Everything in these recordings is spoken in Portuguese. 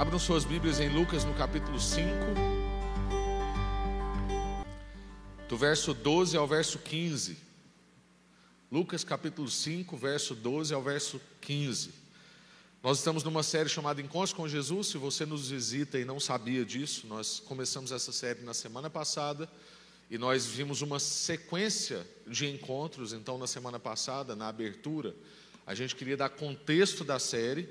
Abram suas Bíblias em Lucas no capítulo 5, do verso 12 ao verso 15. Lucas capítulo 5, verso 12 ao verso 15. Nós estamos numa série chamada Encontros com Jesus. Se você nos visita e não sabia disso, nós começamos essa série na semana passada e nós vimos uma sequência de encontros. Então, na semana passada, na abertura, a gente queria dar contexto da série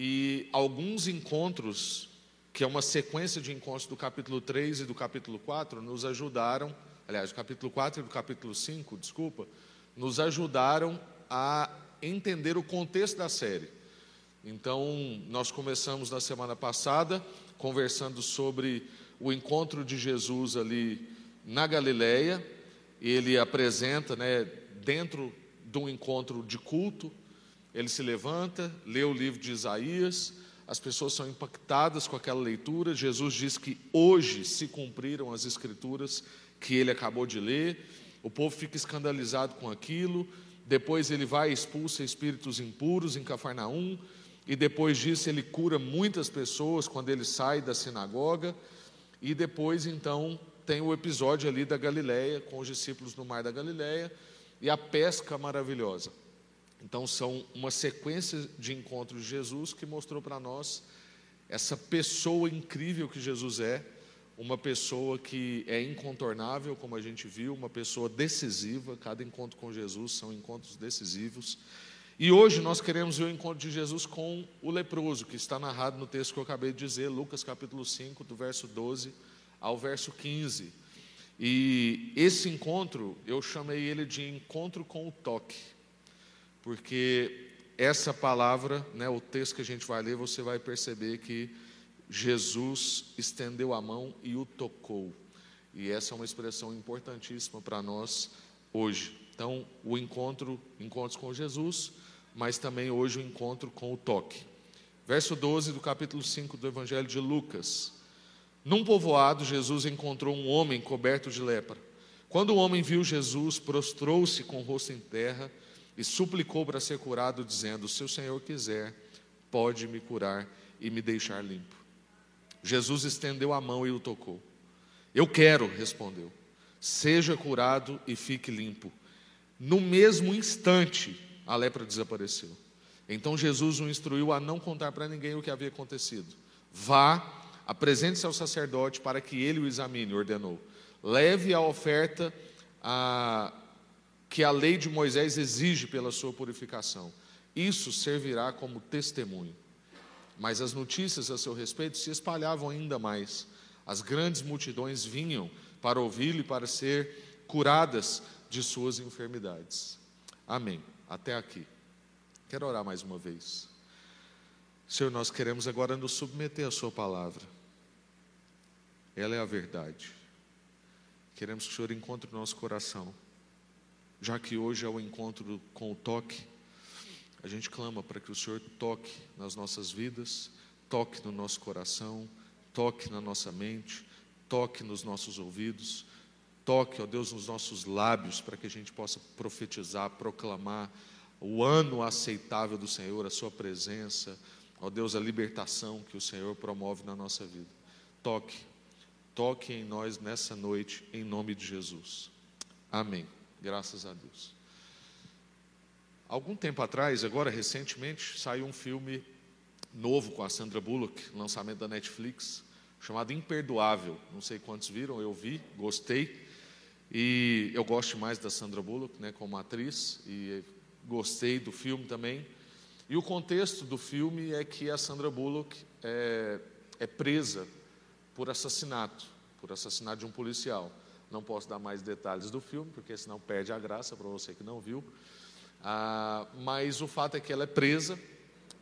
e alguns encontros, que é uma sequência de encontros do capítulo 3 e do capítulo 4, nos ajudaram, aliás, do capítulo 4 e do capítulo 5, desculpa, nos ajudaram a entender o contexto da série. Então, nós começamos na semana passada conversando sobre o encontro de Jesus ali na Galileia. Ele apresenta, né, dentro de um encontro de culto, ele se levanta, lê o livro de Isaías, as pessoas são impactadas com aquela leitura. Jesus diz que hoje se cumpriram as escrituras que ele acabou de ler. O povo fica escandalizado com aquilo. Depois ele vai e expulsa espíritos impuros em Cafarnaum. E depois disso ele cura muitas pessoas quando ele sai da sinagoga. E depois então tem o episódio ali da Galileia, com os discípulos no mar da Galileia e a pesca maravilhosa. Então, são uma sequência de encontros de Jesus que mostrou para nós essa pessoa incrível que Jesus é, uma pessoa que é incontornável, como a gente viu, uma pessoa decisiva. Cada encontro com Jesus são encontros decisivos. E hoje nós queremos ver o encontro de Jesus com o leproso, que está narrado no texto que eu acabei de dizer, Lucas capítulo 5, do verso 12 ao verso 15. E esse encontro, eu chamei ele de encontro com o toque porque essa palavra, né, o texto que a gente vai ler, você vai perceber que Jesus estendeu a mão e o tocou. E essa é uma expressão importantíssima para nós hoje. Então, o encontro, encontros com Jesus, mas também hoje o encontro com o toque. Verso 12 do capítulo 5 do Evangelho de Lucas. Num povoado, Jesus encontrou um homem coberto de lepra. Quando o homem viu Jesus, prostrou-se com o rosto em terra e suplicou para ser curado, dizendo: Se o Senhor quiser, pode me curar e me deixar limpo. Jesus estendeu a mão e o tocou. Eu quero, respondeu. Seja curado e fique limpo. No mesmo instante, a lepra desapareceu. Então Jesus o instruiu a não contar para ninguém o que havia acontecido. Vá, apresente-se ao sacerdote para que ele o examine, ordenou. Leve a oferta a que a lei de Moisés exige pela sua purificação. Isso servirá como testemunho. Mas as notícias a seu respeito se espalhavam ainda mais. As grandes multidões vinham para ouvi-lo e para ser curadas de suas enfermidades. Amém. Até aqui. Quero orar mais uma vez. Senhor, nós queremos agora nos submeter à Sua palavra. Ela é a verdade. Queremos que o Senhor encontre o nosso coração já que hoje é o encontro com o toque, a gente clama para que o Senhor toque nas nossas vidas, toque no nosso coração, toque na nossa mente, toque nos nossos ouvidos, toque, ó Deus, nos nossos lábios, para que a gente possa profetizar, proclamar o ano aceitável do Senhor, a Sua presença, ó Deus, a libertação que o Senhor promove na nossa vida. Toque, toque em nós nessa noite, em nome de Jesus. Amém. Graças a Deus. Algum tempo atrás, agora recentemente, saiu um filme novo com a Sandra Bullock, lançamento da Netflix, chamado Imperdoável. Não sei quantos viram, eu vi, gostei. E eu gosto mais da Sandra Bullock, né, como atriz, e gostei do filme também. E o contexto do filme é que a Sandra Bullock é, é presa por assassinato, por assassinato de um policial. Não posso dar mais detalhes do filme, porque senão perde a graça para você que não viu. Ah, mas o fato é que ela é presa,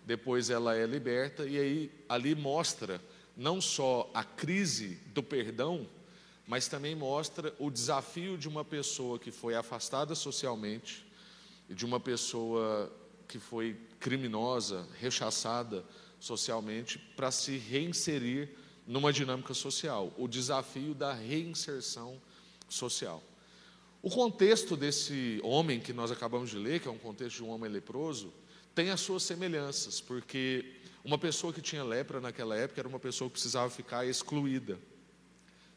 depois ela é liberta, e aí ali mostra não só a crise do perdão, mas também mostra o desafio de uma pessoa que foi afastada socialmente, de uma pessoa que foi criminosa, rechaçada socialmente, para se reinserir numa dinâmica social. O desafio da reinserção social. O contexto desse homem que nós acabamos de ler, que é um contexto de um homem leproso, tem as suas semelhanças, porque Uma pessoa que tinha lepra naquela época era uma pessoa que precisava ficar excluída.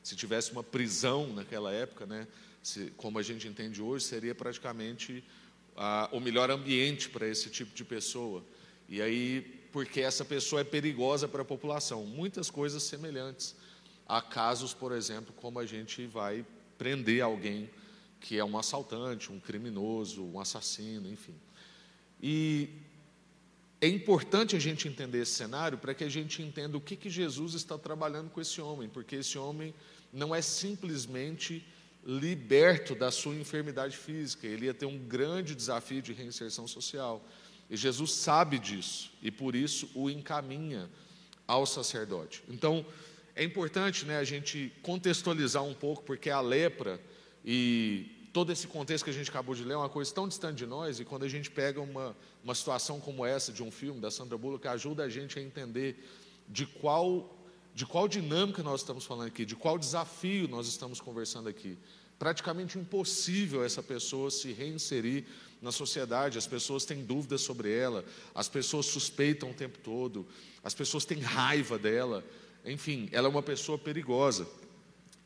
Se tivesse uma prisão naquela época, né, se, como a gente entende hoje, seria praticamente ah, o melhor ambiente para esse tipo de pessoa. E aí, porque essa pessoa é perigosa para a população. Muitas coisas semelhantes. Há casos, por exemplo, como a gente vai prender alguém que é um assaltante, um criminoso, um assassino, enfim. E é importante a gente entender esse cenário para que a gente entenda o que, que Jesus está trabalhando com esse homem, porque esse homem não é simplesmente liberto da sua enfermidade física, ele ia ter um grande desafio de reinserção social. E Jesus sabe disso e por isso o encaminha ao sacerdote. Então, é importante né, a gente contextualizar um pouco, porque a lepra e todo esse contexto que a gente acabou de ler é uma coisa tão distante de nós, e quando a gente pega uma, uma situação como essa de um filme da Sandra Bullock, ajuda a gente a entender de qual, de qual dinâmica nós estamos falando aqui, de qual desafio nós estamos conversando aqui. Praticamente impossível essa pessoa se reinserir na sociedade, as pessoas têm dúvidas sobre ela, as pessoas suspeitam o tempo todo, as pessoas têm raiva dela, enfim, ela é uma pessoa perigosa.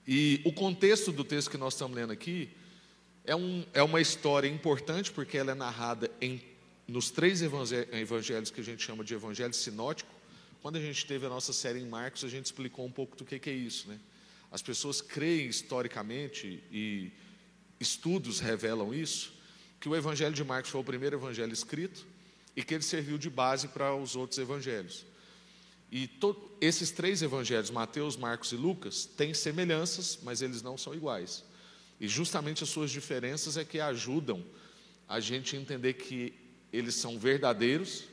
E o contexto do texto que nós estamos lendo aqui é, um, é uma história importante porque ela é narrada em, nos três evangelhos que a gente chama de evangelho sinótico. Quando a gente teve a nossa série em Marcos, a gente explicou um pouco do que, que é isso. Né? As pessoas creem historicamente, e estudos revelam isso, que o evangelho de Marcos foi o primeiro evangelho escrito e que ele serviu de base para os outros evangelhos. E esses três evangelhos, Mateus, Marcos e Lucas, têm semelhanças, mas eles não são iguais. E justamente as suas diferenças é que ajudam a gente a entender que eles são verdadeiros,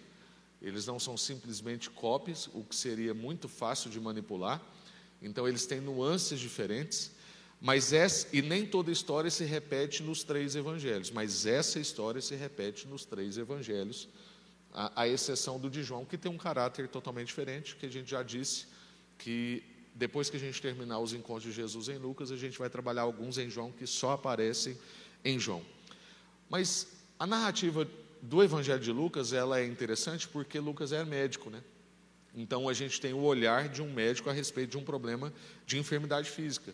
eles não são simplesmente cópias, o que seria muito fácil de manipular. Então eles têm nuances diferentes, mas essa, e nem toda história se repete nos três evangelhos, mas essa história se repete nos três evangelhos, a, exceção do de João, que tem um caráter totalmente diferente, que a gente já disse que depois que a gente terminar os encontros de Jesus em Lucas, a gente vai trabalhar alguns em João que só aparecem em João. Mas a narrativa do Evangelho de Lucas, ela é interessante porque Lucas é médico, né? Então a gente tem o olhar de um médico a respeito de um problema de enfermidade física.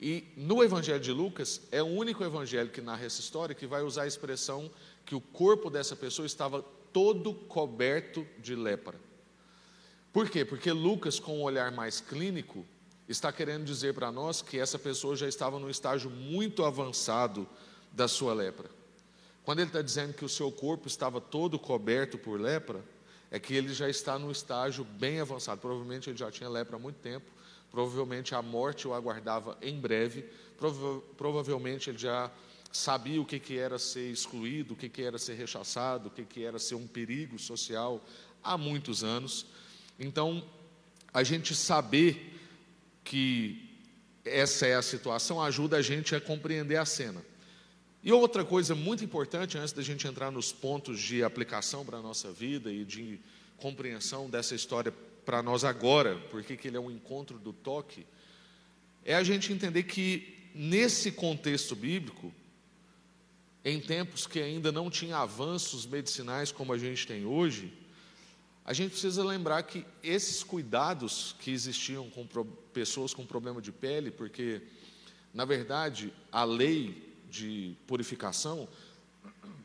E no Evangelho de Lucas é o único evangelho que narra essa história que vai usar a expressão que o corpo dessa pessoa estava todo coberto de lepra. Por quê? Porque Lucas, com um olhar mais clínico, está querendo dizer para nós que essa pessoa já estava num estágio muito avançado da sua lepra. Quando ele está dizendo que o seu corpo estava todo coberto por lepra, é que ele já está num estágio bem avançado. Provavelmente ele já tinha lepra há muito tempo, provavelmente a morte o aguardava em breve, prova provavelmente ele já sabia o que, que era ser excluído, o que, que era ser rechaçado, o que, que era ser um perigo social há muitos anos. Então, a gente saber que essa é a situação ajuda a gente a compreender a cena. E outra coisa muito importante, antes da gente entrar nos pontos de aplicação para a nossa vida e de compreensão dessa história para nós agora, porque que ele é um encontro do toque, é a gente entender que nesse contexto bíblico, em tempos que ainda não tinha avanços medicinais como a gente tem hoje, a gente precisa lembrar que esses cuidados que existiam com pessoas com problema de pele, porque, na verdade, a lei de purificação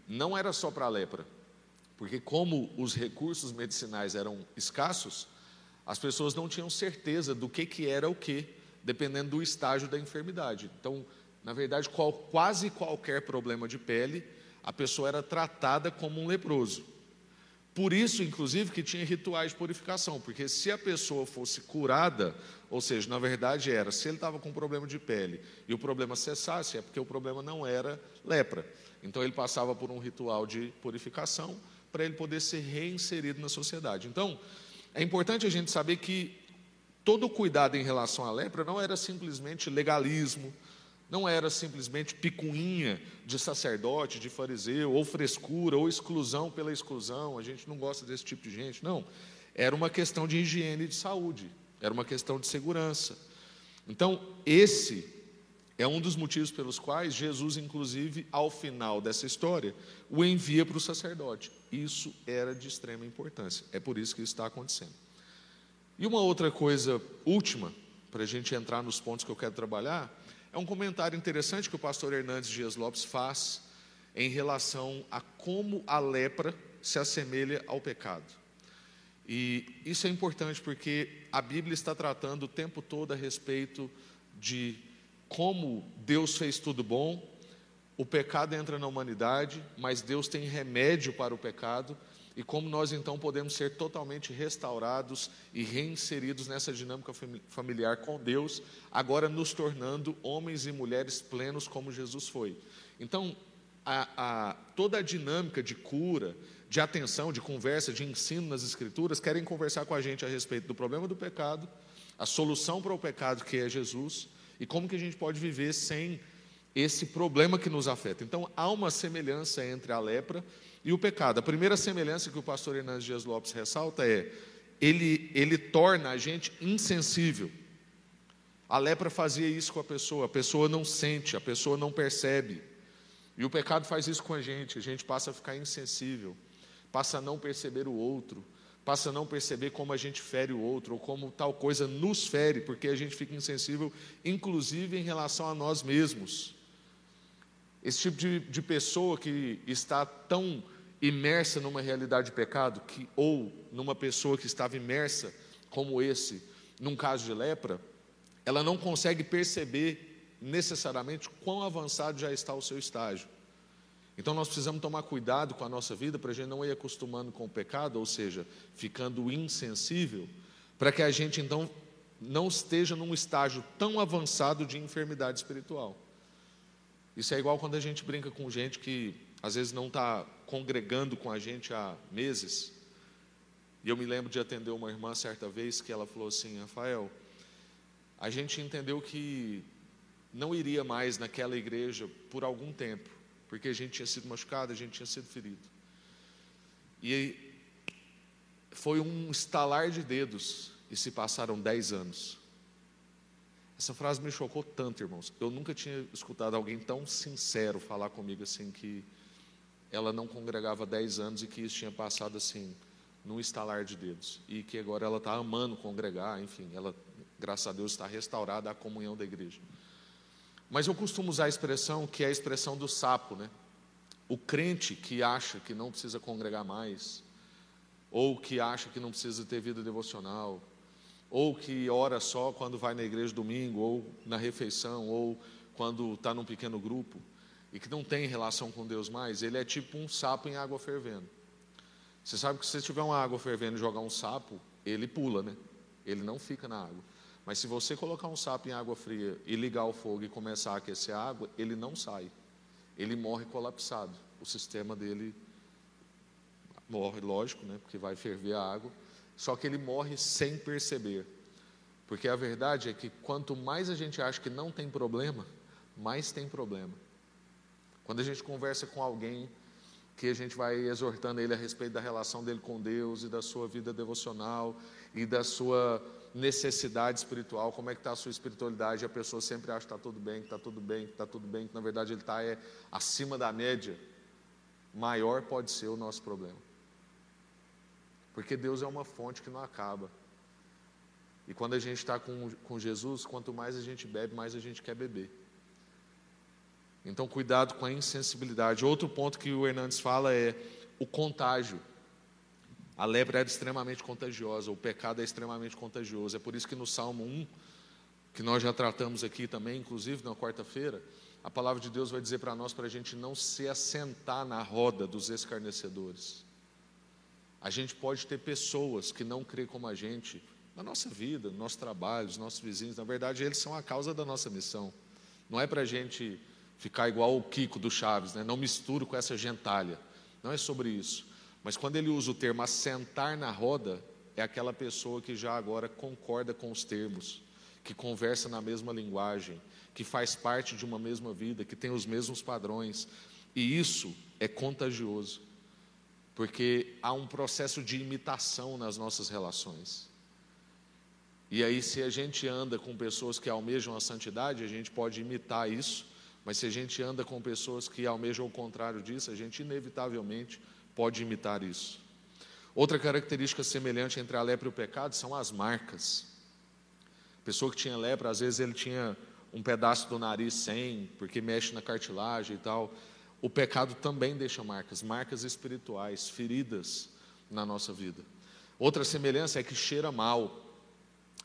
não era só para a lepra, porque, como os recursos medicinais eram escassos, as pessoas não tinham certeza do que, que era o que, dependendo do estágio da enfermidade. Então, na verdade, qual, quase qualquer problema de pele, a pessoa era tratada como um leproso. Por isso, inclusive, que tinha rituais de purificação, porque se a pessoa fosse curada, ou seja, na verdade era, se ele estava com problema de pele e o problema cessasse, é porque o problema não era lepra. Então ele passava por um ritual de purificação para ele poder ser reinserido na sociedade. Então, é importante a gente saber que todo cuidado em relação à lepra não era simplesmente legalismo, não era simplesmente picuinha de sacerdote, de fariseu, ou frescura, ou exclusão pela exclusão. A gente não gosta desse tipo de gente. Não. Era uma questão de higiene e de saúde. Era uma questão de segurança. Então, esse é um dos motivos pelos quais Jesus, inclusive, ao final dessa história, o envia para o sacerdote. isso era de extrema importância. É por isso que isso está acontecendo. E uma outra coisa última, para a gente entrar nos pontos que eu quero trabalhar, é um comentário interessante que o pastor Hernandes Dias Lopes faz em relação a como a lepra se assemelha ao pecado. E isso é importante porque a Bíblia está tratando o tempo todo a respeito de como Deus fez tudo bom, o pecado entra na humanidade, mas Deus tem remédio para o pecado, e como nós então podemos ser totalmente restaurados e reinseridos nessa dinâmica familiar com Deus, agora nos tornando homens e mulheres plenos como Jesus foi. Então, a, a, toda a dinâmica de cura, de atenção, de conversa, de ensino nas Escrituras, querem conversar com a gente a respeito do problema do pecado, a solução para o pecado que é Jesus, e como que a gente pode viver sem esse problema que nos afeta. Então, há uma semelhança entre a lepra e o pecado. A primeira semelhança que o pastor Hernandes Dias Lopes ressalta é: ele, ele torna a gente insensível. A lepra fazia isso com a pessoa, a pessoa não sente, a pessoa não percebe. E o pecado faz isso com a gente, a gente passa a ficar insensível, passa a não perceber o outro, passa a não perceber como a gente fere o outro, ou como tal coisa nos fere, porque a gente fica insensível, inclusive em relação a nós mesmos. Esse tipo de, de pessoa que está tão imersa numa realidade de pecado, que, ou numa pessoa que estava imersa, como esse, num caso de lepra, ela não consegue perceber necessariamente quão avançado já está o seu estágio. Então nós precisamos tomar cuidado com a nossa vida para a gente não ir acostumando com o pecado, ou seja, ficando insensível, para que a gente então não esteja num estágio tão avançado de enfermidade espiritual. Isso é igual quando a gente brinca com gente que às vezes não está congregando com a gente há meses. E eu me lembro de atender uma irmã certa vez que ela falou assim: Rafael, a gente entendeu que não iria mais naquela igreja por algum tempo, porque a gente tinha sido machucado, a gente tinha sido ferido. E foi um estalar de dedos e se passaram dez anos. Essa frase me chocou tanto, irmãos. Eu nunca tinha escutado alguém tão sincero falar comigo assim que ela não congregava dez anos e que isso tinha passado assim num estalar de dedos e que agora ela está amando congregar, enfim, ela graças a Deus está restaurada a comunhão da igreja. Mas eu costumo usar a expressão que é a expressão do sapo, né? O crente que acha que não precisa congregar mais, ou que acha que não precisa ter vida devocional, ou que ora só quando vai na igreja domingo, ou na refeição, ou quando está num pequeno grupo, e que não tem relação com Deus mais, ele é tipo um sapo em água fervendo. Você sabe que se tiver uma água fervendo e jogar um sapo, ele pula, né? Ele não fica na água. Mas se você colocar um sapo em água fria e ligar o fogo e começar a aquecer a água, ele não sai. Ele morre colapsado. O sistema dele morre, lógico, né, porque vai ferver a água. Só que ele morre sem perceber. Porque a verdade é que quanto mais a gente acha que não tem problema, mais tem problema. Quando a gente conversa com alguém que a gente vai exortando ele a respeito da relação dele com Deus e da sua vida devocional e da sua necessidade espiritual, como é que está a sua espiritualidade, a pessoa sempre acha que está tudo bem, que está tudo bem, que está tudo bem, que na verdade ele está é, acima da média, maior pode ser o nosso problema. Porque Deus é uma fonte que não acaba. E quando a gente está com, com Jesus, quanto mais a gente bebe, mais a gente quer beber. Então, cuidado com a insensibilidade. Outro ponto que o Hernandes fala é o contágio. A lepra era extremamente contagiosa, o pecado é extremamente contagioso. É por isso que no Salmo 1, que nós já tratamos aqui também, inclusive na quarta-feira, a palavra de Deus vai dizer para nós para a gente não se assentar na roda dos escarnecedores. A gente pode ter pessoas que não creem como a gente na nossa vida, no nosso trabalho, os nossos vizinhos. Na verdade, eles são a causa da nossa missão. Não é para a gente ficar igual o Kiko do Chaves, né? não misturo com essa gentalha. Não é sobre isso. Mas quando ele usa o termo assentar na roda, é aquela pessoa que já agora concorda com os termos, que conversa na mesma linguagem, que faz parte de uma mesma vida, que tem os mesmos padrões. E isso é contagioso, porque há um processo de imitação nas nossas relações. E aí, se a gente anda com pessoas que almejam a santidade, a gente pode imitar isso, mas se a gente anda com pessoas que almejam o contrário disso, a gente inevitavelmente pode imitar isso. Outra característica semelhante entre a lepra e o pecado são as marcas. A pessoa que tinha lepra, às vezes ele tinha um pedaço do nariz sem, porque mexe na cartilagem e tal. O pecado também deixa marcas, marcas espirituais, feridas na nossa vida. Outra semelhança é que cheira mal.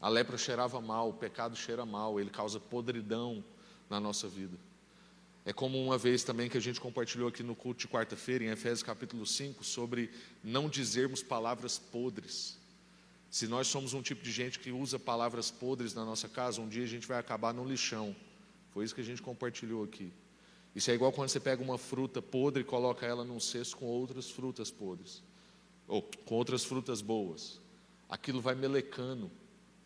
A lepra cheirava mal, o pecado cheira mal, ele causa podridão na nossa vida. É como uma vez também que a gente compartilhou aqui no culto de quarta-feira, em Efésios capítulo 5, sobre não dizermos palavras podres. Se nós somos um tipo de gente que usa palavras podres na nossa casa, um dia a gente vai acabar no lixão. Foi isso que a gente compartilhou aqui. Isso é igual quando você pega uma fruta podre e coloca ela num cesto com outras frutas podres, ou com outras frutas boas. Aquilo vai melecando,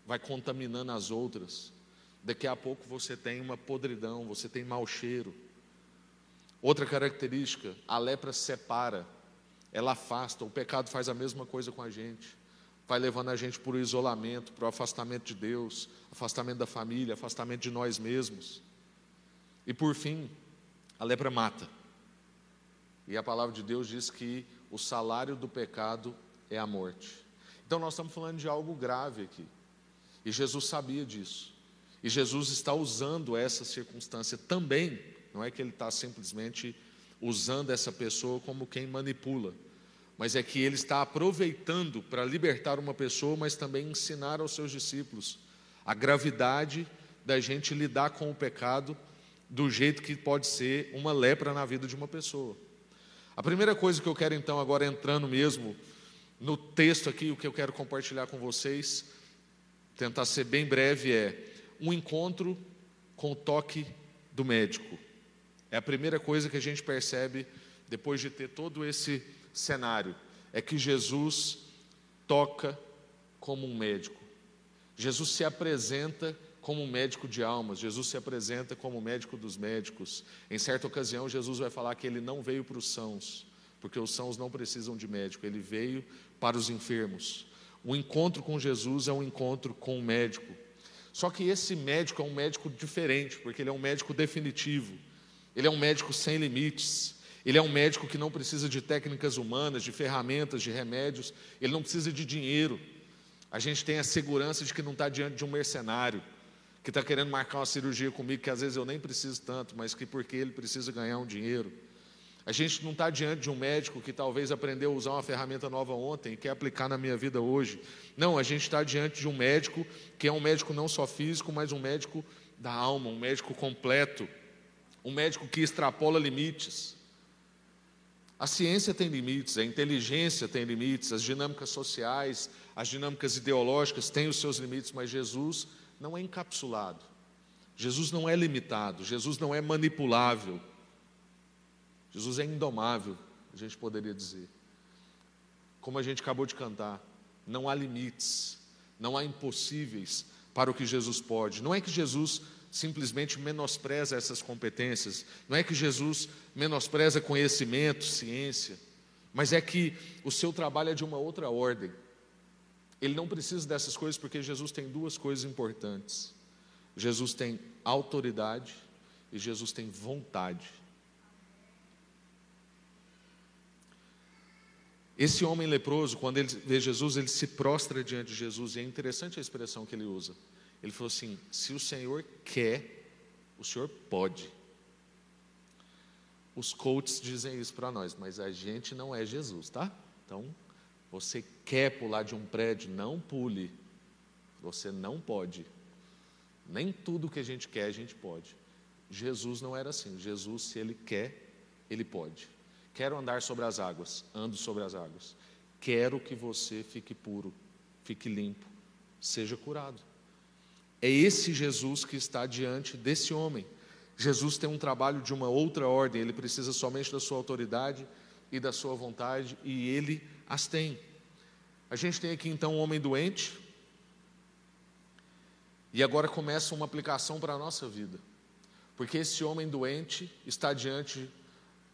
vai contaminando as outras. Daqui a pouco você tem uma podridão, você tem mau cheiro. Outra característica, a lepra separa, ela afasta, o pecado faz a mesma coisa com a gente. Vai levando a gente para o isolamento, para o afastamento de Deus, afastamento da família, afastamento de nós mesmos. E por fim, a lepra mata. E a palavra de Deus diz que o salário do pecado é a morte. Então nós estamos falando de algo grave aqui. E Jesus sabia disso. E Jesus está usando essa circunstância também não é que ele está simplesmente usando essa pessoa como quem manipula, mas é que ele está aproveitando para libertar uma pessoa, mas também ensinar aos seus discípulos a gravidade da gente lidar com o pecado do jeito que pode ser uma lepra na vida de uma pessoa. A primeira coisa que eu quero então, agora entrando mesmo no texto aqui, o que eu quero compartilhar com vocês, tentar ser bem breve, é um encontro com o toque do médico. É a primeira coisa que a gente percebe depois de ter todo esse cenário, é que Jesus toca como um médico. Jesus se apresenta como um médico de almas, Jesus se apresenta como médico dos médicos. Em certa ocasião, Jesus vai falar que ele não veio para os sãos, porque os sãos não precisam de médico, ele veio para os enfermos. O encontro com Jesus é um encontro com um médico. Só que esse médico é um médico diferente, porque ele é um médico definitivo. Ele é um médico sem limites. Ele é um médico que não precisa de técnicas humanas, de ferramentas, de remédios. Ele não precisa de dinheiro. A gente tem a segurança de que não está diante de um mercenário que está querendo marcar uma cirurgia comigo, que às vezes eu nem preciso tanto, mas que porque ele precisa ganhar um dinheiro. A gente não está diante de um médico que talvez aprendeu a usar uma ferramenta nova ontem e quer aplicar na minha vida hoje. Não, a gente está diante de um médico que é um médico não só físico, mas um médico da alma, um médico completo um médico que extrapola limites. A ciência tem limites, a inteligência tem limites, as dinâmicas sociais, as dinâmicas ideológicas têm os seus limites, mas Jesus não é encapsulado. Jesus não é limitado, Jesus não é manipulável. Jesus é indomável, a gente poderia dizer. Como a gente acabou de cantar, não há limites, não há impossíveis para o que Jesus pode. Não é que Jesus simplesmente menospreza essas competências. Não é que Jesus menospreza conhecimento, ciência, mas é que o seu trabalho é de uma outra ordem. Ele não precisa dessas coisas porque Jesus tem duas coisas importantes. Jesus tem autoridade e Jesus tem vontade. Esse homem leproso, quando ele vê Jesus, ele se prostra diante de Jesus, e é interessante a expressão que ele usa. Ele falou assim: se o Senhor quer, o Senhor pode. Os coaches dizem isso para nós, mas a gente não é Jesus, tá? Então, você quer pular de um prédio, não pule. Você não pode. Nem tudo que a gente quer, a gente pode. Jesus não era assim. Jesus, se ele quer, ele pode. Quero andar sobre as águas, ando sobre as águas. Quero que você fique puro, fique limpo, seja curado. É esse Jesus que está diante desse homem. Jesus tem um trabalho de uma outra ordem, ele precisa somente da sua autoridade e da sua vontade, e ele as tem. A gente tem aqui então um homem doente, e agora começa uma aplicação para a nossa vida, porque esse homem doente está diante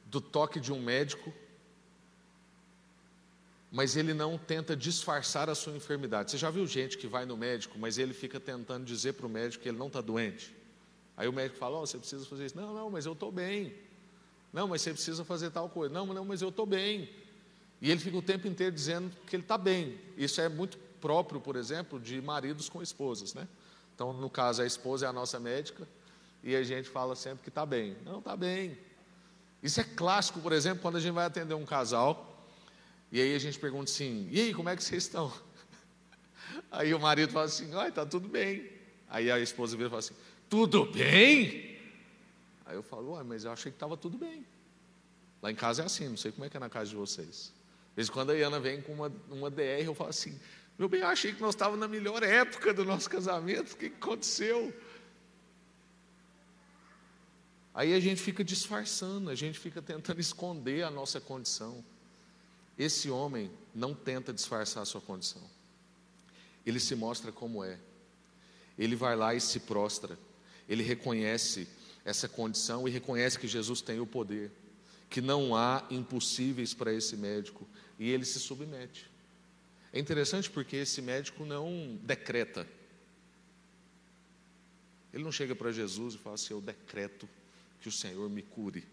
do toque de um médico mas ele não tenta disfarçar a sua enfermidade. Você já viu gente que vai no médico, mas ele fica tentando dizer para o médico que ele não está doente? Aí o médico fala: oh, você precisa fazer isso. Não, não, mas eu estou bem. Não, mas você precisa fazer tal coisa. Não, não, mas eu estou bem. E ele fica o tempo inteiro dizendo que ele está bem. Isso é muito próprio, por exemplo, de maridos com esposas, né? Então, no caso, a esposa é a nossa médica e a gente fala sempre que está bem. Não, está bem. Isso é clássico, por exemplo, quando a gente vai atender um casal e aí a gente pergunta assim: e aí, como é que vocês estão? Aí o marido fala assim: ai, está tudo bem. Aí a esposa vira e fala assim: tudo bem? Aí eu falo: ué, mas eu achei que estava tudo bem. Lá em casa é assim, não sei como é que é na casa de vocês. De vez em quando a Iana vem com uma, uma DR, eu falo assim: meu bem, eu achei que nós estávamos na melhor época do nosso casamento, o que aconteceu? Aí a gente fica disfarçando, a gente fica tentando esconder a nossa condição. Esse homem não tenta disfarçar a sua condição, ele se mostra como é, ele vai lá e se prostra, ele reconhece essa condição e reconhece que Jesus tem o poder, que não há impossíveis para esse médico, e ele se submete. É interessante porque esse médico não decreta. Ele não chega para Jesus e fala assim: Eu decreto que o Senhor me cure.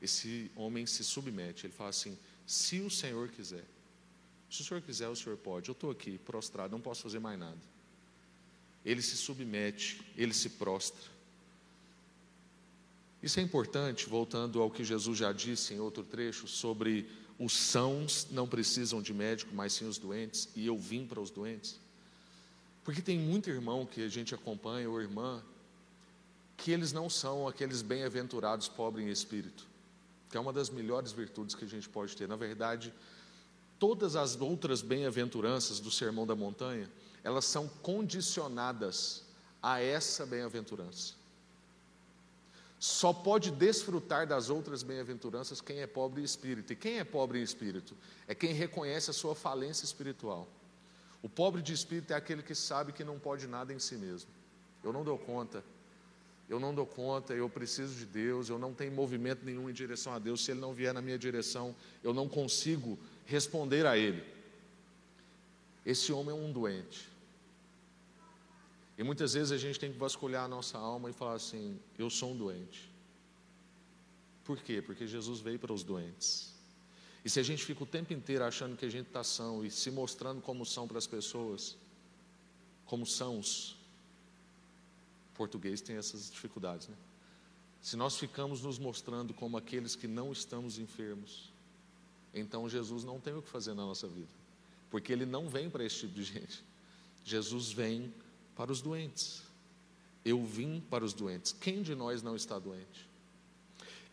Esse homem se submete, ele fala assim: Se o Senhor quiser, se o Senhor quiser, o Senhor pode. Eu estou aqui prostrado, não posso fazer mais nada. Ele se submete, ele se prostra. Isso é importante, voltando ao que Jesus já disse em outro trecho sobre os sãos não precisam de médico, mas sim os doentes, e eu vim para os doentes. Porque tem muito irmão que a gente acompanha, ou irmã, que eles não são aqueles bem-aventurados pobres em espírito, que é uma das melhores virtudes que a gente pode ter. Na verdade, todas as outras bem-aventuranças do Sermão da Montanha, elas são condicionadas a essa bem-aventurança. Só pode desfrutar das outras bem-aventuranças quem é pobre em espírito. E quem é pobre em espírito? É quem reconhece a sua falência espiritual. O pobre de espírito é aquele que sabe que não pode nada em si mesmo. Eu não dou conta. Eu não dou conta, eu preciso de Deus, eu não tenho movimento nenhum em direção a Deus. Se Ele não vier na minha direção, eu não consigo responder a Ele. Esse homem é um doente. E muitas vezes a gente tem que vasculhar a nossa alma e falar assim: eu sou um doente. Por quê? Porque Jesus veio para os doentes. E se a gente fica o tempo inteiro achando que a gente está são e se mostrando como são para as pessoas, como são os português tem essas dificuldades, né? Se nós ficamos nos mostrando como aqueles que não estamos enfermos, então Jesus não tem o que fazer na nossa vida, porque Ele não vem para esse tipo de gente. Jesus vem para os doentes. Eu vim para os doentes. Quem de nós não está doente?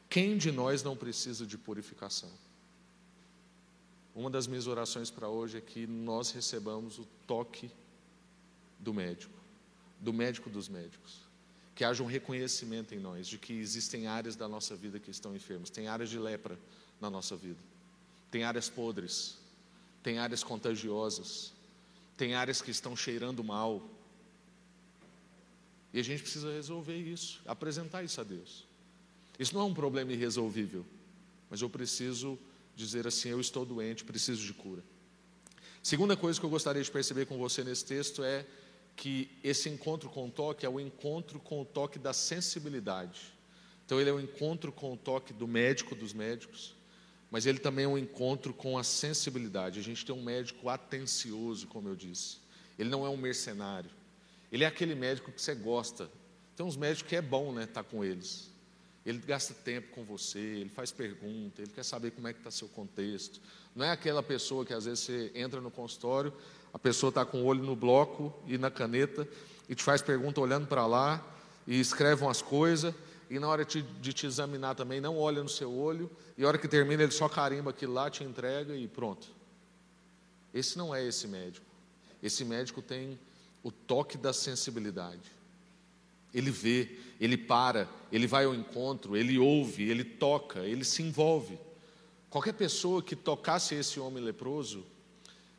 Quem de nós não precisa de purificação? Uma das minhas orações para hoje é que nós recebamos o toque do médico, do médico dos médicos. Que haja um reconhecimento em nós de que existem áreas da nossa vida que estão enfermas. Tem áreas de lepra na nossa vida. Tem áreas podres. Tem áreas contagiosas. Tem áreas que estão cheirando mal. E a gente precisa resolver isso, apresentar isso a Deus. Isso não é um problema irresolvível, mas eu preciso dizer assim: eu estou doente, preciso de cura. Segunda coisa que eu gostaria de perceber com você nesse texto é que esse encontro com o toque é o encontro com o toque da sensibilidade. Então, ele é o encontro com o toque do médico dos médicos, mas ele também é um encontro com a sensibilidade. A gente tem um médico atencioso, como eu disse. Ele não é um mercenário. Ele é aquele médico que você gosta. Tem uns médicos que é bom, né, estar tá com eles. Ele gasta tempo com você, ele faz pergunta, ele quer saber como é que está seu contexto. Não é aquela pessoa que às vezes você entra no consultório, a pessoa está com o olho no bloco e na caneta e te faz pergunta olhando para lá e escreve umas coisas e na hora de, de te examinar também não olha no seu olho e a hora que termina ele só carimba aquilo lá, te entrega e pronto. Esse não é esse médico. Esse médico tem o toque da sensibilidade. Ele vê, ele para, ele vai ao encontro, ele ouve, ele toca, ele se envolve. Qualquer pessoa que tocasse esse homem leproso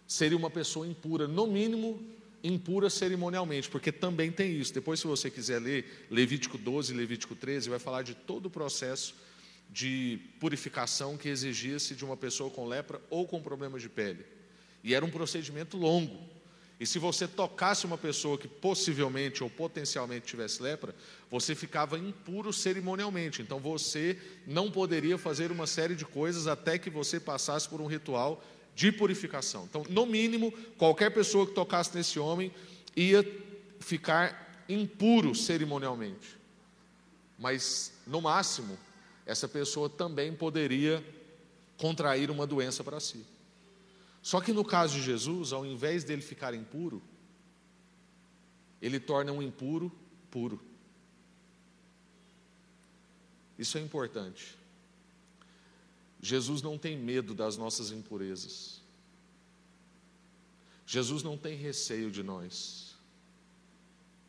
seria uma pessoa impura, no mínimo impura cerimonialmente, porque também tem isso. Depois, se você quiser ler Levítico 12 e Levítico 13, vai falar de todo o processo de purificação que exigia-se de uma pessoa com lepra ou com problemas de pele. E era um procedimento longo. E se você tocasse uma pessoa que possivelmente ou potencialmente tivesse lepra, você ficava impuro cerimonialmente. Então você não poderia fazer uma série de coisas até que você passasse por um ritual de purificação. Então, no mínimo, qualquer pessoa que tocasse nesse homem ia ficar impuro cerimonialmente. Mas, no máximo, essa pessoa também poderia contrair uma doença para si. Só que no caso de Jesus, ao invés dele ficar impuro, ele torna um impuro puro. Isso é importante. Jesus não tem medo das nossas impurezas. Jesus não tem receio de nós.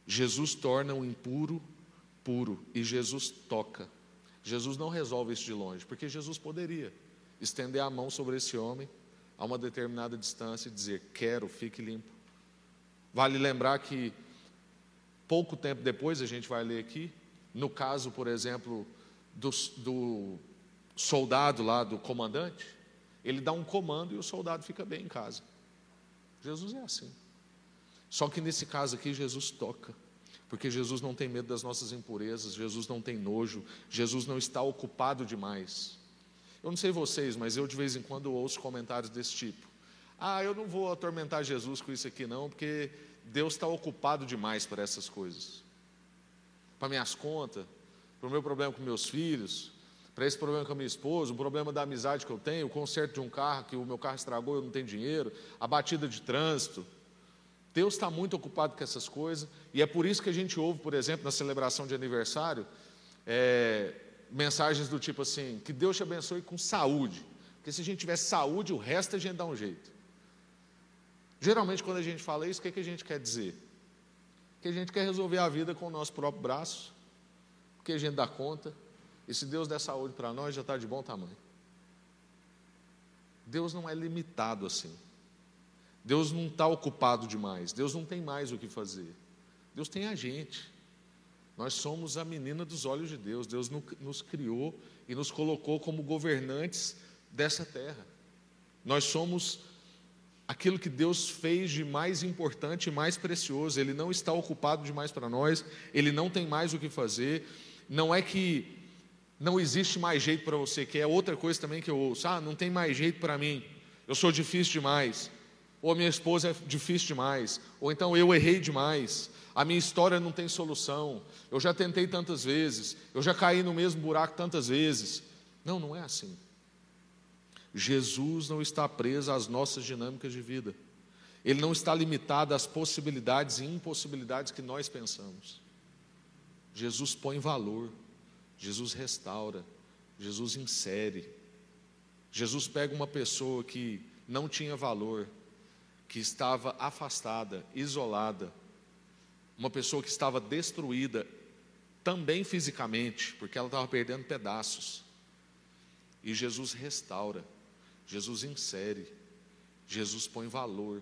Jesus torna o impuro puro e Jesus toca. Jesus não resolve isso de longe, porque Jesus poderia estender a mão sobre esse homem a uma determinada distância e dizer: Quero, fique limpo. Vale lembrar que pouco tempo depois, a gente vai ler aqui, no caso, por exemplo, do, do soldado lá, do comandante, ele dá um comando e o soldado fica bem em casa. Jesus é assim. Só que nesse caso aqui, Jesus toca. Porque Jesus não tem medo das nossas impurezas, Jesus não tem nojo, Jesus não está ocupado demais. Eu não sei vocês, mas eu de vez em quando ouço comentários desse tipo. Ah, eu não vou atormentar Jesus com isso aqui não, porque Deus está ocupado demais para essas coisas. Para minhas contas, para o meu problema com meus filhos, para esse problema com a minha esposa, um problema da amizade que eu tenho, o conserto de um carro que o meu carro estragou, eu não tenho dinheiro, a batida de trânsito. Deus está muito ocupado com essas coisas, e é por isso que a gente ouve, por exemplo, na celebração de aniversário, é, mensagens do tipo assim: que Deus te abençoe com saúde. Porque se a gente tiver saúde, o resto a gente dá um jeito. Geralmente, quando a gente fala isso, o que, que a gente quer dizer? Que a gente quer resolver a vida com o nosso próprio braço, porque a gente dá conta, e se Deus der saúde para nós, já está de bom tamanho. Deus não é limitado assim. Deus não está ocupado demais. Deus não tem mais o que fazer. Deus tem a gente. Nós somos a menina dos olhos de Deus. Deus nos criou e nos colocou como governantes dessa terra. Nós somos aquilo que Deus fez de mais importante e mais precioso. Ele não está ocupado demais para nós, ele não tem mais o que fazer. Não é que não existe mais jeito para você, que é outra coisa também que eu ouço. Ah, não tem mais jeito para mim, eu sou difícil demais. Ou a minha esposa é difícil demais. Ou então eu errei demais a minha história não tem solução, eu já tentei tantas vezes, eu já caí no mesmo buraco tantas vezes. Não, não é assim. Jesus não está preso às nossas dinâmicas de vida, ele não está limitado às possibilidades e impossibilidades que nós pensamos. Jesus põe valor, Jesus restaura, Jesus insere. Jesus pega uma pessoa que não tinha valor, que estava afastada, isolada, uma pessoa que estava destruída, também fisicamente, porque ela estava perdendo pedaços. E Jesus restaura, Jesus insere, Jesus põe valor.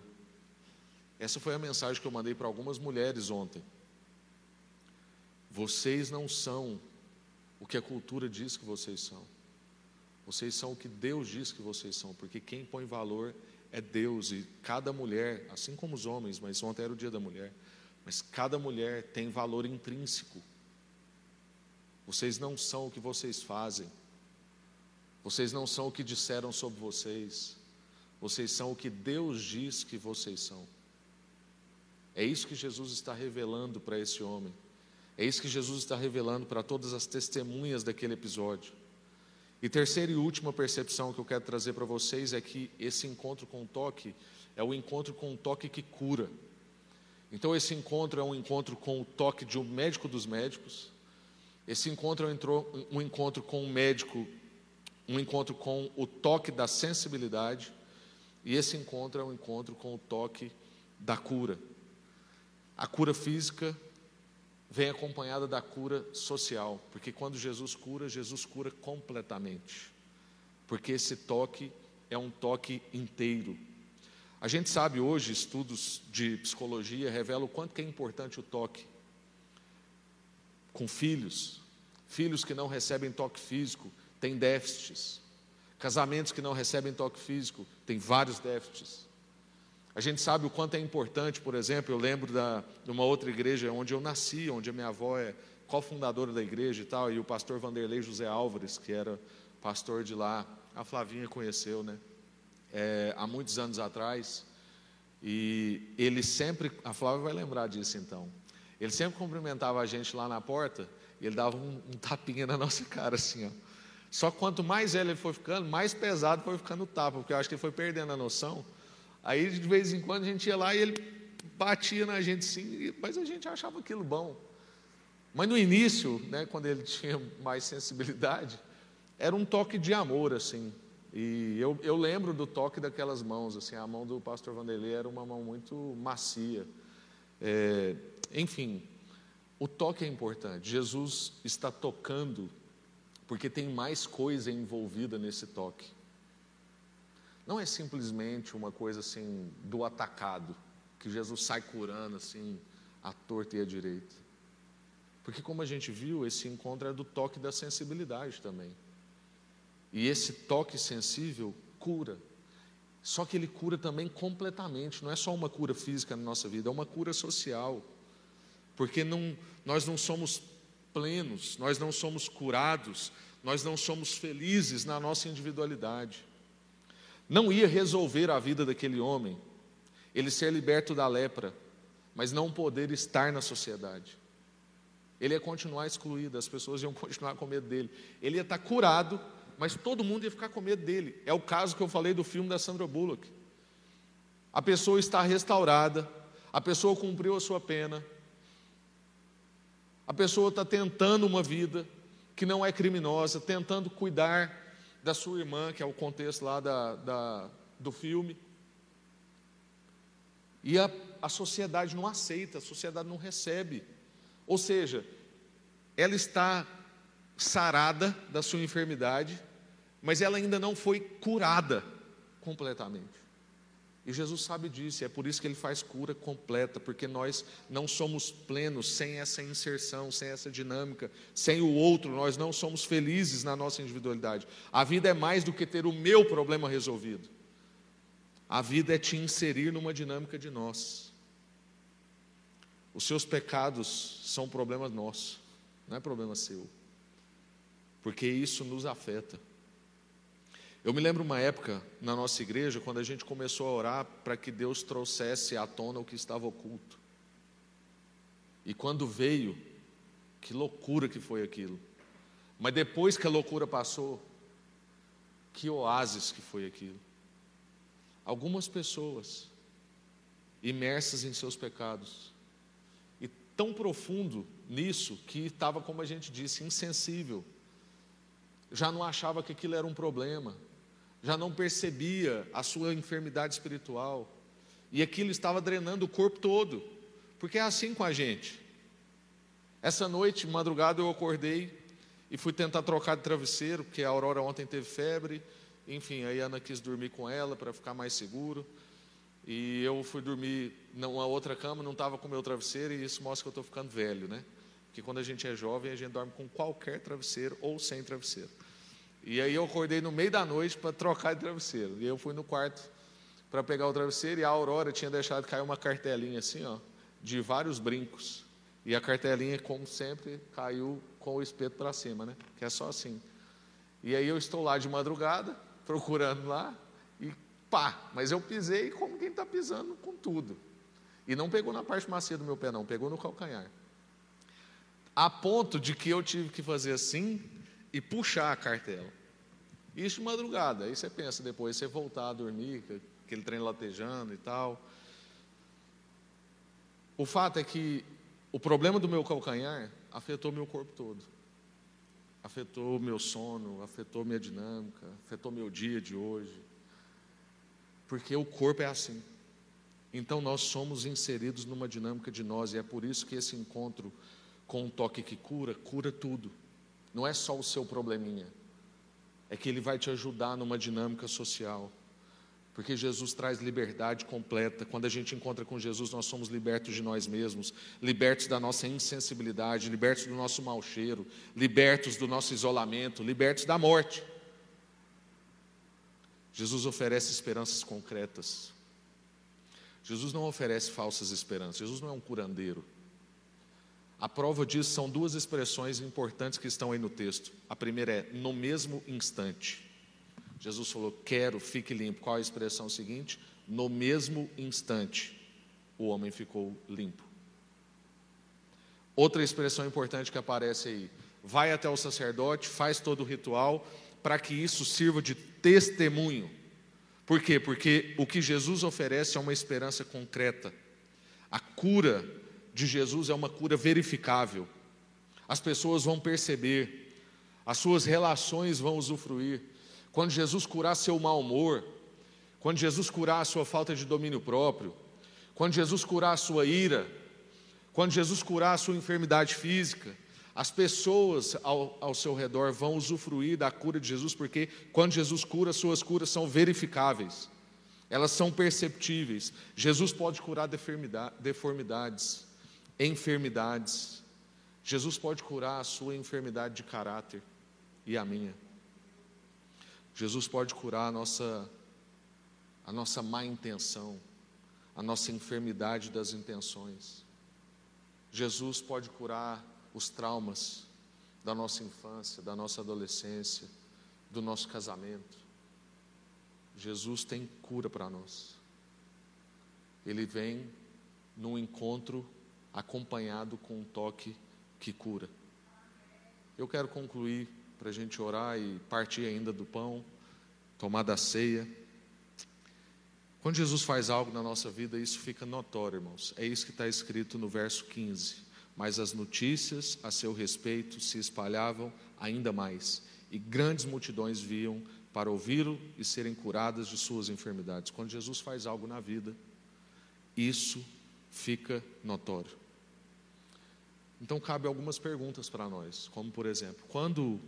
Essa foi a mensagem que eu mandei para algumas mulheres ontem. Vocês não são o que a cultura diz que vocês são. Vocês são o que Deus diz que vocês são, porque quem põe valor é Deus e cada mulher, assim como os homens, mas ontem era o dia da mulher, mas cada mulher tem valor intrínseco. Vocês não são o que vocês fazem. Vocês não são o que disseram sobre vocês. Vocês são o que Deus diz que vocês são. É isso que Jesus está revelando para esse homem. É isso que Jesus está revelando para todas as testemunhas daquele episódio. E terceira e última percepção que eu quero trazer para vocês é que esse encontro com o toque é o encontro com o toque que cura. Então, esse encontro é um encontro com o toque de um médico dos médicos. Esse encontro é um encontro com um médico, um encontro com o toque da sensibilidade. E esse encontro é um encontro com o toque da cura. A cura física vem acompanhada da cura social, porque quando Jesus cura, Jesus cura completamente. Porque esse toque é um toque inteiro, a gente sabe hoje, estudos de psicologia revelam o quanto é importante o toque com filhos. Filhos que não recebem toque físico têm déficits. Casamentos que não recebem toque físico têm vários déficits. A gente sabe o quanto é importante, por exemplo, eu lembro da, de uma outra igreja onde eu nasci, onde a minha avó é cofundadora da igreja e tal, e o pastor Vanderlei José Álvares, que era pastor de lá, a Flavinha conheceu, né? É, há muitos anos atrás, e ele sempre, a Flávia vai lembrar disso então, ele sempre cumprimentava a gente lá na porta, e ele dava um, um tapinha na nossa cara assim, ó. Só quanto mais ele foi ficando, mais pesado foi ficando o tapa, porque eu acho que ele foi perdendo a noção. Aí de vez em quando a gente ia lá e ele batia na gente sim, mas a gente achava aquilo bom. Mas no início, né, quando ele tinha mais sensibilidade, era um toque de amor, assim. E eu, eu lembro do toque daquelas mãos, assim, a mão do pastor Vanderlei era uma mão muito macia. É, enfim, o toque é importante. Jesus está tocando porque tem mais coisa envolvida nesse toque. Não é simplesmente uma coisa assim do atacado, que Jesus sai curando assim a torta e a direita. Porque como a gente viu, esse encontro é do toque da sensibilidade também. E esse toque sensível cura. Só que ele cura também completamente, não é só uma cura física na nossa vida, é uma cura social. Porque não, nós não somos plenos, nós não somos curados, nós não somos felizes na nossa individualidade. Não ia resolver a vida daquele homem ele ser liberto da lepra, mas não poder estar na sociedade. Ele ia continuar excluído, as pessoas iam continuar com medo dele. Ele ia estar curado, mas todo mundo ia ficar com medo dele. É o caso que eu falei do filme da Sandra Bullock. A pessoa está restaurada, a pessoa cumpriu a sua pena, a pessoa está tentando uma vida que não é criminosa, tentando cuidar da sua irmã, que é o contexto lá da, da do filme. E a, a sociedade não aceita, a sociedade não recebe. Ou seja, ela está sarada da sua enfermidade, mas ela ainda não foi curada completamente. E Jesus sabe disso, e é por isso que ele faz cura completa, porque nós não somos plenos sem essa inserção, sem essa dinâmica, sem o outro, nós não somos felizes na nossa individualidade. A vida é mais do que ter o meu problema resolvido. A vida é te inserir numa dinâmica de nós. Os seus pecados são problema nosso, não é problema seu, porque isso nos afeta. Eu me lembro uma época na nossa igreja, quando a gente começou a orar para que Deus trouxesse à tona o que estava oculto. E quando veio, que loucura que foi aquilo. Mas depois que a loucura passou, que oásis que foi aquilo. Algumas pessoas imersas em seus pecados, e tão profundo nisso que estava, como a gente disse, insensível, já não achava que aquilo era um problema, já não percebia a sua enfermidade espiritual, e aquilo estava drenando o corpo todo, porque é assim com a gente. Essa noite, madrugada, eu acordei e fui tentar trocar de travesseiro, porque a Aurora ontem teve febre, enfim, aí a Ana quis dormir com ela para ficar mais seguro. E eu fui dormir numa outra cama, não estava com o meu travesseiro, e isso mostra que eu estou ficando velho, né? Porque quando a gente é jovem, a gente dorme com qualquer travesseiro ou sem travesseiro. E aí eu acordei no meio da noite para trocar de travesseiro. E eu fui no quarto para pegar o travesseiro e a Aurora tinha deixado cair uma cartelinha assim, ó, de vários brincos. E a cartelinha, como sempre, caiu com o espeto para cima, né? Que é só assim. E aí eu estou lá de madrugada, procurando lá, e pá, mas eu pisei como quem está pisando com tudo. E não pegou na parte macia do meu pé, não, pegou no calcanhar. A ponto de que eu tive que fazer assim e puxar a cartela. Isso madrugada. Aí você pensa depois, você voltar a dormir, aquele trem latejando e tal. O fato é que o problema do meu calcanhar afetou meu corpo todo. Afetou meu sono, afetou minha dinâmica, afetou meu dia de hoje. Porque o corpo é assim. Então nós somos inseridos numa dinâmica de nós, e é por isso que esse encontro com um toque que cura, cura tudo. Não é só o seu probleminha é que Ele vai te ajudar numa dinâmica social. Porque Jesus traz liberdade completa. Quando a gente encontra com Jesus, nós somos libertos de nós mesmos, libertos da nossa insensibilidade, libertos do nosso mau cheiro, libertos do nosso isolamento, libertos da morte. Jesus oferece esperanças concretas. Jesus não oferece falsas esperanças, Jesus não é um curandeiro. A prova disso são duas expressões importantes que estão aí no texto. A primeira é no mesmo instante. Jesus falou: Quero, fique limpo. Qual a expressão seguinte? No mesmo instante, o homem ficou limpo. Outra expressão importante que aparece aí: vai até o sacerdote, faz todo o ritual, para que isso sirva de testemunho. Por quê? Porque o que Jesus oferece é uma esperança concreta. A cura de Jesus é uma cura verificável. As pessoas vão perceber, as suas relações vão usufruir. Quando Jesus curar seu mau humor, quando Jesus curar a sua falta de domínio próprio, quando Jesus curar a sua ira, quando Jesus curar a sua enfermidade física, as pessoas ao, ao, seu redor vão usufruir da cura de Jesus, porque quando Jesus cura, suas curas são verificáveis, elas são perceptíveis. Jesus pode curar deformidades, enfermidades. Jesus pode curar a sua enfermidade de caráter e a minha. Jesus pode curar a nossa, a nossa má intenção, a nossa enfermidade das intenções. Jesus pode curar os traumas da nossa infância, da nossa adolescência, do nosso casamento. Jesus tem cura para nós. Ele vem num encontro acompanhado com um toque que cura. Eu quero concluir para a gente orar e partir ainda do pão, tomar da ceia. Quando Jesus faz algo na nossa vida, isso fica notório, irmãos. É isso que está escrito no verso 15 mas as notícias a seu respeito se espalhavam ainda mais, e grandes multidões viam para ouvi-lo e serem curadas de suas enfermidades. Quando Jesus faz algo na vida, isso fica notório. Então, cabe algumas perguntas para nós, como por exemplo, quando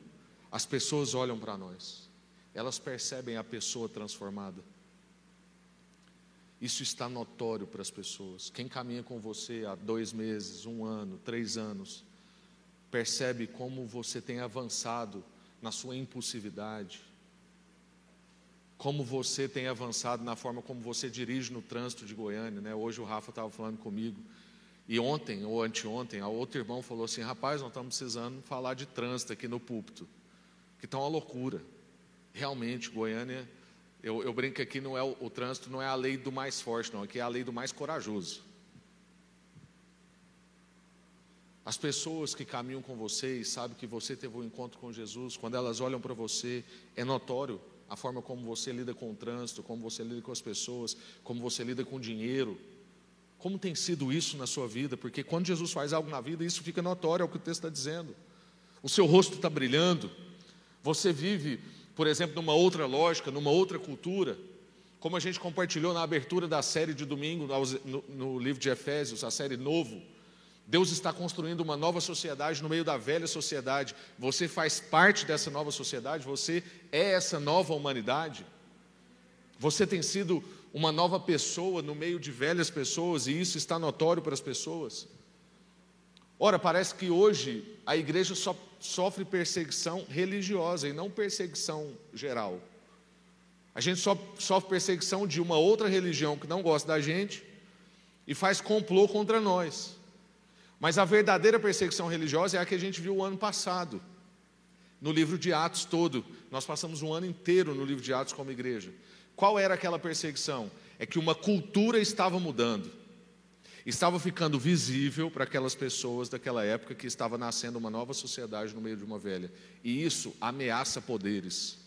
as pessoas olham para nós, elas percebem a pessoa transformada. Isso está notório para as pessoas. Quem caminha com você há dois meses, um ano, três anos, percebe como você tem avançado na sua impulsividade, como você tem avançado na forma como você dirige no trânsito de Goiânia. Né? Hoje o Rafa estava falando comigo. E ontem ou anteontem, outro irmão falou assim: rapaz, nós estamos precisando falar de trânsito aqui no púlpito, que está uma loucura. Realmente, Goiânia eu, eu brinco que aqui não é o, o trânsito não é a lei do mais forte, não, aqui é a lei do mais corajoso. As pessoas que caminham com você e sabem que você teve um encontro com Jesus, quando elas olham para você, é notório a forma como você lida com o trânsito, como você lida com as pessoas, como você lida com o dinheiro. Como tem sido isso na sua vida? Porque quando Jesus faz algo na vida, isso fica notório, é o que o texto está dizendo. O seu rosto está brilhando, você vive por exemplo, numa outra lógica, numa outra cultura, como a gente compartilhou na abertura da série de domingo no, no livro de Efésios, a série Novo. Deus está construindo uma nova sociedade no meio da velha sociedade. Você faz parte dessa nova sociedade, você é essa nova humanidade. Você tem sido uma nova pessoa no meio de velhas pessoas e isso está notório para as pessoas. Ora, parece que hoje a igreja só sofre perseguição religiosa e não perseguição geral. A gente só sofre perseguição de uma outra religião que não gosta da gente e faz complô contra nós. Mas a verdadeira perseguição religiosa é a que a gente viu o ano passado, no livro de Atos todo. Nós passamos um ano inteiro no livro de Atos como igreja. Qual era aquela perseguição? É que uma cultura estava mudando estava ficando visível para aquelas pessoas daquela época que estava nascendo uma nova sociedade no meio de uma velha. E isso ameaça poderes,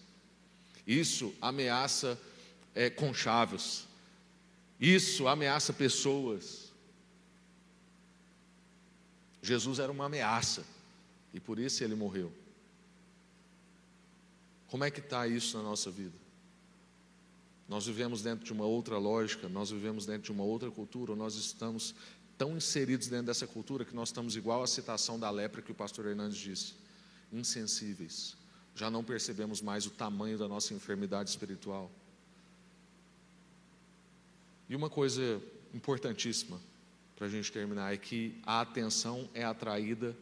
isso ameaça é, conchavos, isso ameaça pessoas. Jesus era uma ameaça e por isso ele morreu. Como é que está isso na nossa vida? Nós vivemos dentro de uma outra lógica, nós vivemos dentro de uma outra cultura, nós estamos tão inseridos dentro dessa cultura que nós estamos igual à citação da lepra que o pastor Hernandes disse, insensíveis. Já não percebemos mais o tamanho da nossa enfermidade espiritual. E uma coisa importantíssima para a gente terminar é que a atenção é atraída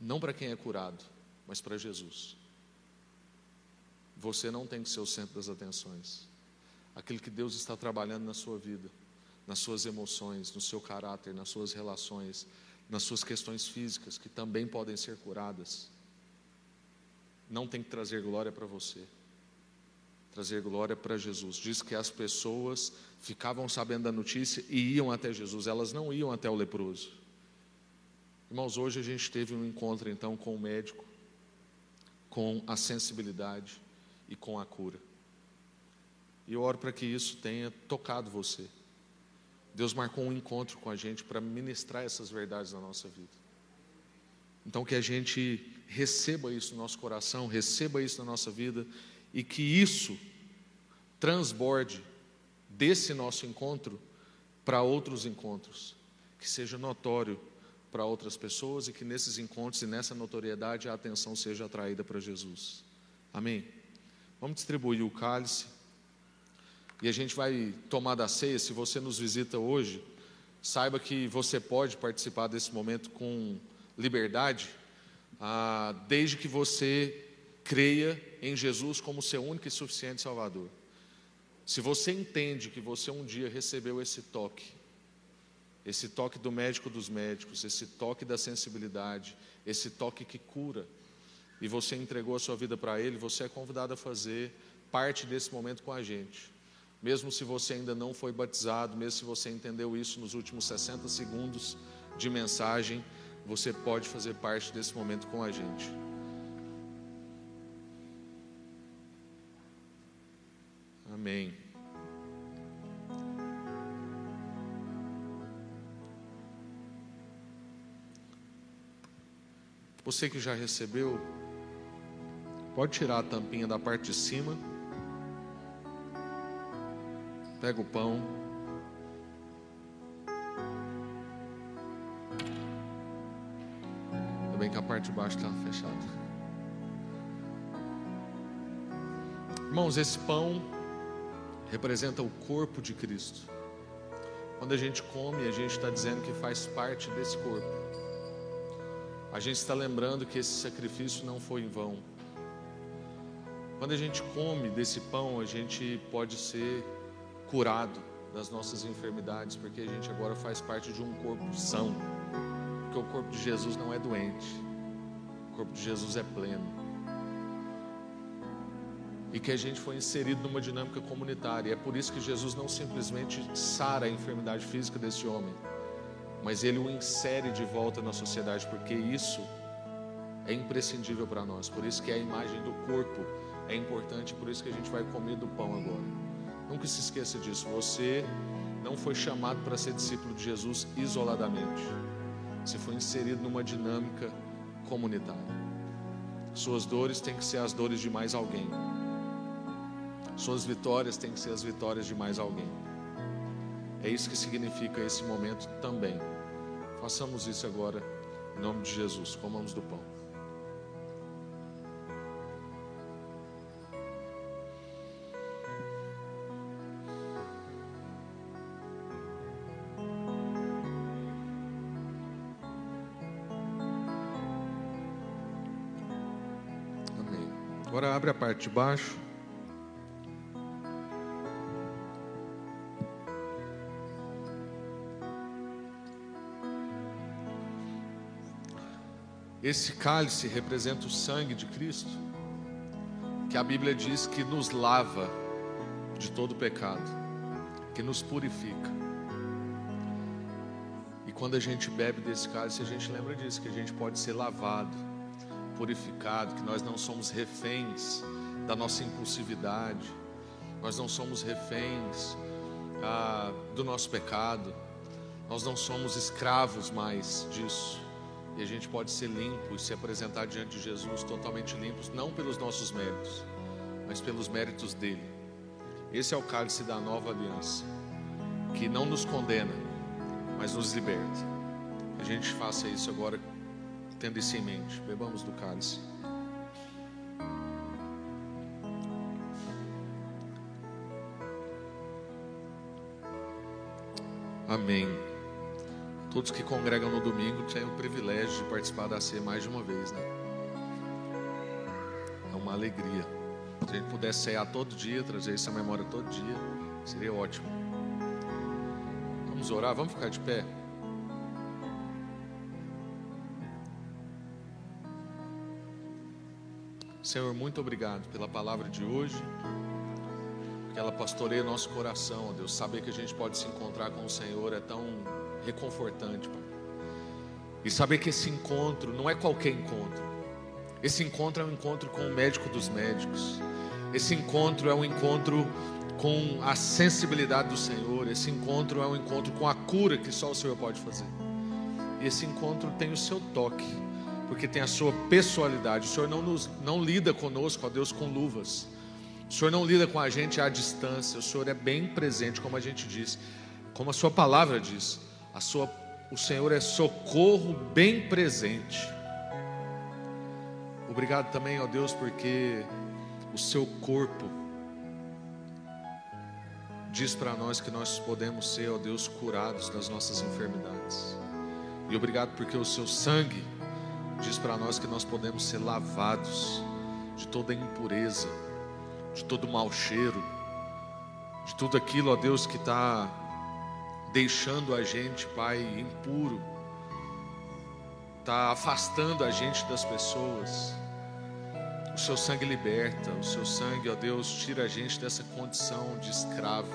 não para quem é curado, mas para Jesus. Você não tem que ser o centro das atenções aquilo que Deus está trabalhando na sua vida. nas suas emoções, no seu caráter, nas suas relações, nas suas questões físicas, que também podem ser curadas. Não tem que trazer glória para você, trazer glória para Jesus. Diz que as pessoas ficavam sabendo da notícia e iam até Jesus, elas não iam até o leproso. Irmãos, hoje a gente teve um encontro então com o médico, com a sensibilidade e com a cura. E eu oro para que isso tenha tocado você. Deus marcou um encontro com a gente para ministrar essas verdades na nossa vida. Então, que a gente receba isso no nosso coração, receba isso na nossa vida e que isso transborde desse nosso encontro para outros encontros, que seja notório para outras pessoas e que nesses encontros e nessa notoriedade a atenção seja atraída para Jesus. Amém? Vamos distribuir o cálice. E a gente vai tomar da ceia. Se você nos visita hoje, saiba que você pode participar desse momento com liberdade, ah, desde que você creia em Jesus como seu único e suficiente Salvador. Se você entende que você um dia recebeu esse toque, esse toque do médico dos médicos, esse toque da sensibilidade, esse toque que cura, e você entregou a sua vida para Ele, você é convidado a fazer parte desse momento com a gente. Mesmo se você ainda não foi batizado, mesmo se você entendeu isso nos últimos 60 segundos de mensagem, você pode fazer parte desse momento com a gente. Amém. Você que já recebeu, pode tirar a tampinha da parte de cima. Pega o pão. Ainda bem que a parte de baixo está fechada. Irmãos, esse pão representa o corpo de Cristo. Quando a gente come, a gente está dizendo que faz parte desse corpo. A gente está lembrando que esse sacrifício não foi em vão. Quando a gente come desse pão, a gente pode ser curado das nossas enfermidades, porque a gente agora faz parte de um corpo são. Porque o corpo de Jesus não é doente, o corpo de Jesus é pleno. E que a gente foi inserido numa dinâmica comunitária. É por isso que Jesus não simplesmente sara a enfermidade física desse homem, mas ele o insere de volta na sociedade, porque isso é imprescindível para nós. Por isso que a imagem do corpo é importante, por isso que a gente vai comer do pão agora. Nunca se esqueça disso. Você não foi chamado para ser discípulo de Jesus isoladamente. Você foi inserido numa dinâmica comunitária. Suas dores têm que ser as dores de mais alguém. Suas vitórias têm que ser as vitórias de mais alguém. É isso que significa esse momento também. Façamos isso agora, em nome de Jesus. Comamos do pão. Abre a parte de baixo. Esse cálice representa o sangue de Cristo, que a Bíblia diz que nos lava de todo pecado, que nos purifica. E quando a gente bebe desse cálice, a gente lembra disso, que a gente pode ser lavado purificado, que nós não somos reféns da nossa impulsividade, nós não somos reféns ah, do nosso pecado, nós não somos escravos mais disso. E a gente pode ser limpo e se apresentar diante de Jesus totalmente limpos, não pelos nossos méritos, mas pelos méritos dele. Esse é o cálice da nova aliança, que não nos condena, mas nos liberta. A gente faça isso agora Tendo isso em mente, bebamos do cálice. Amém. Todos que congregam no domingo têm o privilégio de participar da ceia mais de uma vez, né? É uma alegria. Se a gente pudesse cear todo dia, trazer essa memória todo dia, seria ótimo. Vamos orar, vamos ficar de pé. Senhor, muito obrigado pela palavra de hoje, que ela pastoreia nosso coração, ó Deus. Saber que a gente pode se encontrar com o Senhor é tão reconfortante, Pai. E saber que esse encontro não é qualquer encontro. Esse encontro é um encontro com o médico dos médicos. Esse encontro é um encontro com a sensibilidade do Senhor. Esse encontro é um encontro com a cura que só o Senhor pode fazer. E esse encontro tem o seu toque, porque tem a sua pessoalidade. O Senhor não, nos, não lida conosco, ó Deus, com luvas. O Senhor não lida com a gente à distância. O Senhor é bem presente, como a gente diz, como a Sua palavra diz. A sua, o Senhor é socorro bem presente. Obrigado também, ó Deus, porque o Seu corpo diz para nós que nós podemos ser, ó Deus, curados das nossas enfermidades. E obrigado porque o seu sangue diz para nós que nós podemos ser lavados de toda impureza, de todo mau cheiro, de tudo aquilo, ó Deus, que está deixando a gente, Pai, impuro, está afastando a gente das pessoas. O seu sangue liberta, o seu sangue, ó Deus, tira a gente dessa condição de escravo.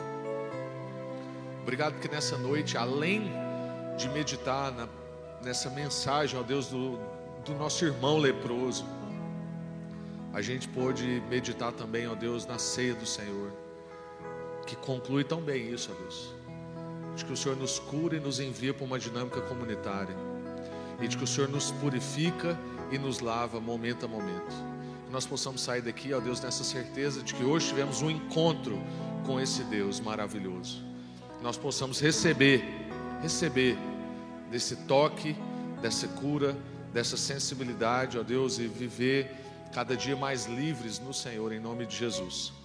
Obrigado porque nessa noite, além de meditar na, nessa mensagem, ó Deus, do, do nosso irmão leproso, a gente pôde meditar também, ó Deus, na ceia do Senhor, que conclui tão bem isso, ó Deus, de que o Senhor nos cura e nos envia para uma dinâmica comunitária, e de que o Senhor nos purifica e nos lava momento a momento. Que nós possamos sair daqui, ó Deus, nessa certeza de que hoje tivemos um encontro com esse Deus maravilhoso. Nós possamos receber, receber desse toque, dessa cura, dessa sensibilidade, ó Deus, e viver cada dia mais livres no Senhor, em nome de Jesus.